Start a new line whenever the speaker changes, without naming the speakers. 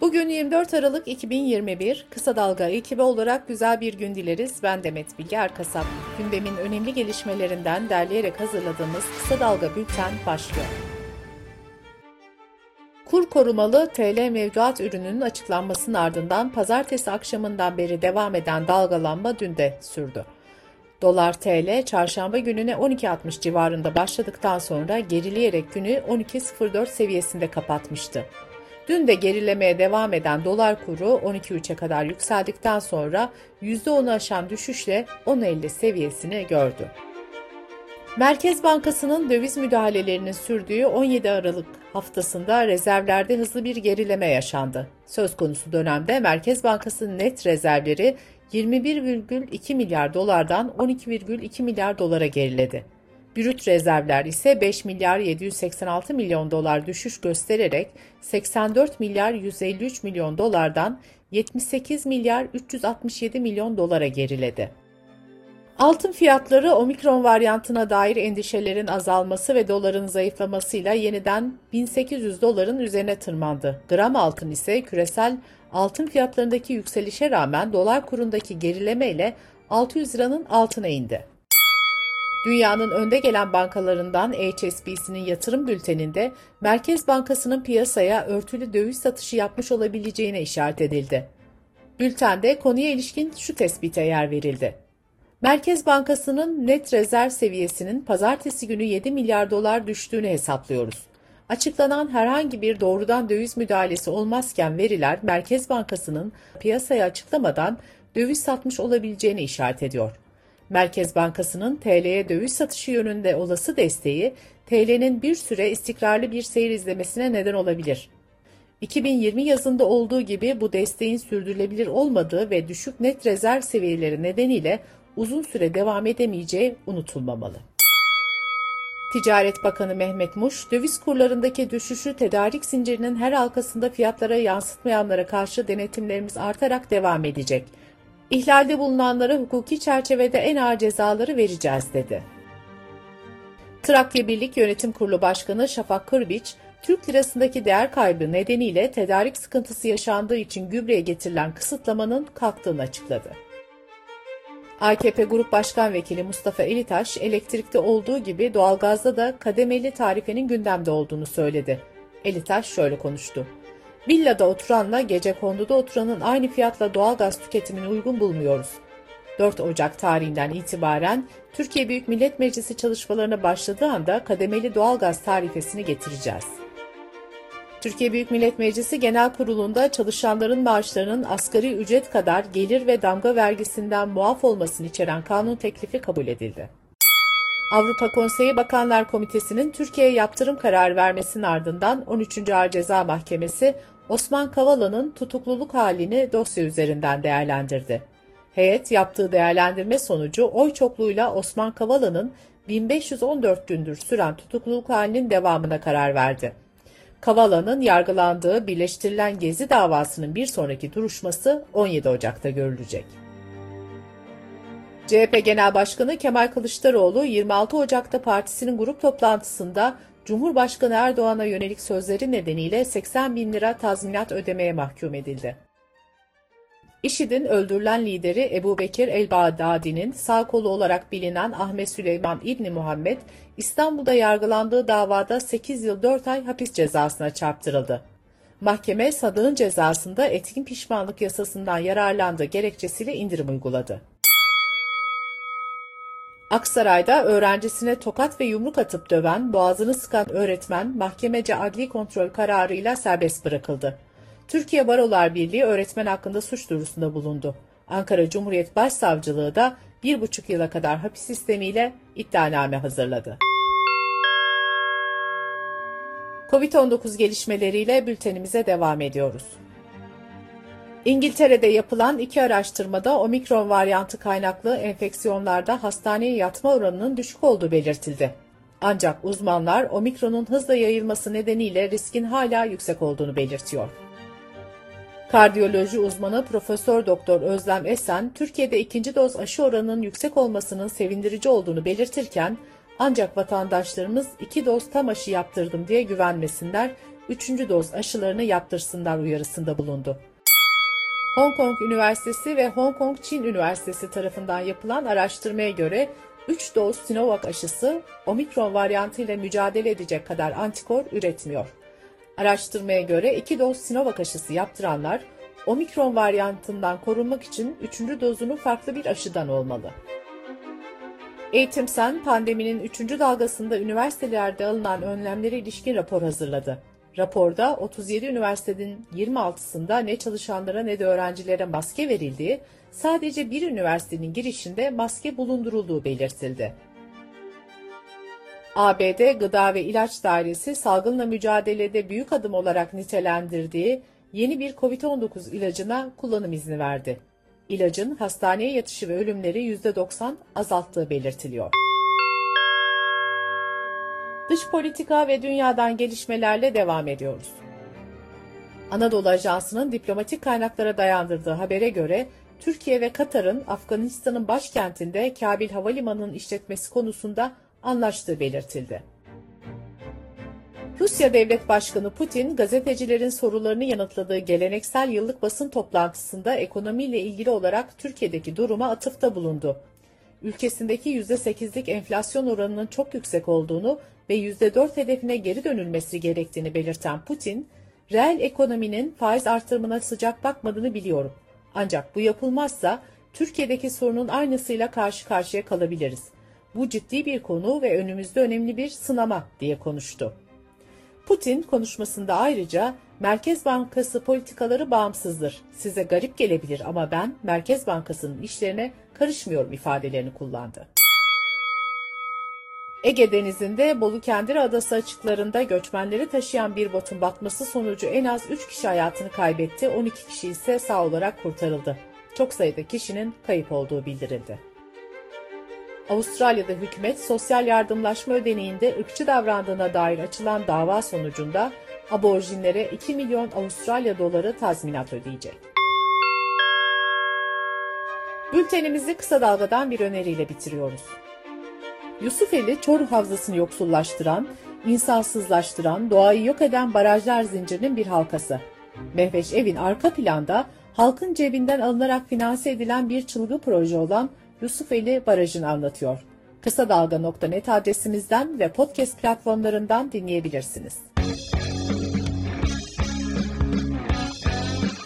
Bugün 24 Aralık 2021 Kısa Dalga ekibi olarak güzel bir gün dileriz. Ben Demet Bilge Erkasap. Gündemin önemli gelişmelerinden derleyerek hazırladığımız Kısa Dalga Bülten başlıyor. Kur korumalı TL mevduat ürününün açıklanmasının ardından pazartesi akşamından beri devam eden dalgalanma dün de sürdü. Dolar TL çarşamba gününe 12.60 civarında başladıktan sonra gerileyerek günü 12.04 seviyesinde kapatmıştı. Dün de gerilemeye devam eden dolar kuru 12.3'e kadar yükseldikten sonra %10'u aşan düşüşle 10.50 seviyesini gördü. Merkez Bankası'nın döviz müdahalelerinin sürdüğü 17 Aralık haftasında rezervlerde hızlı bir gerileme yaşandı. Söz konusu dönemde Merkez Bankası'nın net rezervleri 21,2 milyar dolardan 12,2 milyar dolara geriledi. Brüt rezervler ise 5 milyar 786 milyon dolar düşüş göstererek 84 milyar 153 milyon dolardan 78 milyar 367 milyon dolara geriledi. Altın fiyatları omikron varyantına dair endişelerin azalması ve doların zayıflamasıyla yeniden 1800 doların üzerine tırmandı. Gram altın ise küresel altın fiyatlarındaki yükselişe rağmen dolar kurundaki gerileme ile 600 liranın altına indi. Dünyanın önde gelen bankalarından HSBC'nin yatırım bülteninde Merkez Bankası'nın piyasaya örtülü döviz satışı yapmış olabileceğine işaret edildi. Bültende konuya ilişkin şu tespite yer verildi. Merkez Bankası'nın net rezerv seviyesinin pazartesi günü 7 milyar dolar düştüğünü hesaplıyoruz. Açıklanan herhangi bir doğrudan döviz müdahalesi olmazken veriler Merkez Bankası'nın piyasaya açıklamadan döviz satmış olabileceğini işaret ediyor. Merkez Bankası'nın TL'ye döviz satışı yönünde olası desteği, TL'nin bir süre istikrarlı bir seyir izlemesine neden olabilir. 2020 yazında olduğu gibi bu desteğin sürdürülebilir olmadığı ve düşük net rezerv seviyeleri nedeniyle uzun süre devam edemeyeceği unutulmamalı. Ticaret Bakanı Mehmet Muş, döviz kurlarındaki düşüşü tedarik zincirinin her halkasında fiyatlara yansıtmayanlara karşı denetimlerimiz artarak devam edecek. İhlalde bulunanlara hukuki çerçevede en ağır cezaları vereceğiz dedi. Trakya Birlik Yönetim Kurulu Başkanı Şafak Kırbiç, Türk lirasındaki değer kaybı nedeniyle tedarik sıkıntısı yaşandığı için gübreye getirilen kısıtlamanın kalktığını açıkladı. AKP Grup Başkan Vekili Mustafa Elitaş, elektrikte olduğu gibi doğalgazda da kademeli tarifenin gündemde olduğunu söyledi. Elitaş şöyle konuştu. Villada oturanla gece konduda oturanın aynı fiyatla doğalgaz tüketimini uygun bulmuyoruz. 4 Ocak tarihinden itibaren Türkiye Büyük Millet Meclisi çalışmalarına başladığı anda kademeli doğalgaz tarifesini getireceğiz. Türkiye Büyük Millet Meclisi Genel Kurulu'nda çalışanların maaşlarının asgari ücret kadar gelir ve damga vergisinden muaf olmasını içeren kanun teklifi kabul edildi. Avrupa Konseyi Bakanlar Komitesi'nin Türkiye'ye yaptırım kararı vermesinin ardından 13. Ağır Ceza Mahkemesi Osman Kavala'nın tutukluluk halini dosya üzerinden değerlendirdi. Heyet yaptığı değerlendirme sonucu oy çokluğuyla Osman Kavala'nın 1514 gündür süren tutukluluk halinin devamına karar verdi. Kavala'nın yargılandığı birleştirilen Gezi davasının bir sonraki duruşması 17 Ocak'ta görülecek. CHP Genel Başkanı Kemal Kılıçdaroğlu 26 Ocak'ta partisinin grup toplantısında Cumhurbaşkanı Erdoğan'a yönelik sözleri nedeniyle 80 bin lira tazminat ödemeye mahkum edildi. IŞİD'in öldürülen lideri Ebu Bekir el-Bağdadi'nin sağ kolu olarak bilinen Ahmet Süleyman İbni Muhammed, İstanbul'da yargılandığı davada 8 yıl 4 ay hapis cezasına çarptırıldı. Mahkeme Sadık'ın cezasında etkin pişmanlık yasasından yararlandığı gerekçesiyle indirim uyguladı. Aksaray'da öğrencisine tokat ve yumruk atıp döven, boğazını sıkan öğretmen mahkemece adli kontrol kararıyla serbest bırakıldı. Türkiye Barolar Birliği öğretmen hakkında suç duyurusunda bulundu. Ankara Cumhuriyet Başsavcılığı da bir buçuk yıla kadar hapis sistemiyle iddianame hazırladı. Covid-19 gelişmeleriyle bültenimize devam ediyoruz. İngiltere'de yapılan iki araştırmada omikron varyantı kaynaklı enfeksiyonlarda hastaneye yatma oranının düşük olduğu belirtildi. Ancak uzmanlar omikronun hızla yayılması nedeniyle riskin hala yüksek olduğunu belirtiyor. Kardiyoloji uzmanı Profesör Doktor Özlem Esen, Türkiye'de ikinci doz aşı oranının yüksek olmasının sevindirici olduğunu belirtirken, ancak vatandaşlarımız iki doz tam aşı yaptırdım diye güvenmesinler, 3. doz aşılarını yaptırsınlar uyarısında bulundu. Hong Kong Üniversitesi ve Hong Kong Çin Üniversitesi tarafından yapılan araştırmaya göre 3 doz Sinovac aşısı omikron varyantıyla mücadele edecek kadar antikor üretmiyor. Araştırmaya göre 2 doz Sinovac aşısı yaptıranlar omikron varyantından korunmak için 3. dozunu farklı bir aşıdan olmalı. Eğitim Sen, pandeminin 3. dalgasında üniversitelerde alınan önlemlere ilişkin rapor hazırladı. Raporda 37 üniversitenin 26'sında ne çalışanlara ne de öğrencilere maske verildiği, sadece bir üniversitenin girişinde maske bulundurulduğu belirtildi. ABD Gıda ve İlaç Dairesi salgınla mücadelede büyük adım olarak nitelendirdiği yeni bir COVID-19 ilacına kullanım izni verdi. İlacın hastaneye yatışı ve ölümleri %90 azalttığı belirtiliyor. Dış politika ve dünyadan gelişmelerle devam ediyoruz. Anadolu Ajansı'nın diplomatik kaynaklara dayandırdığı habere göre Türkiye ve Katar'ın Afganistan'ın başkentinde Kabil Havalimanı'nın işletmesi konusunda anlaştığı belirtildi. Rusya Devlet Başkanı Putin, gazetecilerin sorularını yanıtladığı geleneksel yıllık basın toplantısında ekonomiyle ilgili olarak Türkiye'deki duruma atıfta bulundu. Ülkesindeki %8'lik enflasyon oranının çok yüksek olduğunu ve %4 hedefine geri dönülmesi gerektiğini belirten Putin, reel ekonominin faiz artırımına sıcak bakmadığını biliyorum. Ancak bu yapılmazsa Türkiye'deki sorunun aynısıyla karşı karşıya kalabiliriz. Bu ciddi bir konu ve önümüzde önemli bir sınama diye konuştu. Putin konuşmasında ayrıca Merkez Bankası politikaları bağımsızdır. Size garip gelebilir ama ben Merkez Bankası'nın işlerine karışmıyorum ifadelerini kullandı. Ege Denizi'nde Bolu Kendire Adası açıklarında göçmenleri taşıyan bir botun batması sonucu en az 3 kişi hayatını kaybetti, 12 kişi ise sağ olarak kurtarıldı. Çok sayıda kişinin kayıp olduğu bildirildi. Avustralya'da hükümet sosyal yardımlaşma ödeneğinde ırkçı davrandığına dair açılan dava sonucunda aborjinlere 2 milyon Avustralya doları tazminat ödeyecek. Bültenimizi kısa dalgadan bir öneriyle bitiriyoruz. Yusufeli Çoruh Havzası'nı yoksullaştıran, insansızlaştıran, doğayı yok eden barajlar zincirinin bir halkası. Mehveş Evin arka planda halkın cebinden alınarak finanse edilen bir çılgı proje olan Yusufeli Barajı'nı anlatıyor. Kısa Dalga.net adresimizden ve podcast platformlarından dinleyebilirsiniz.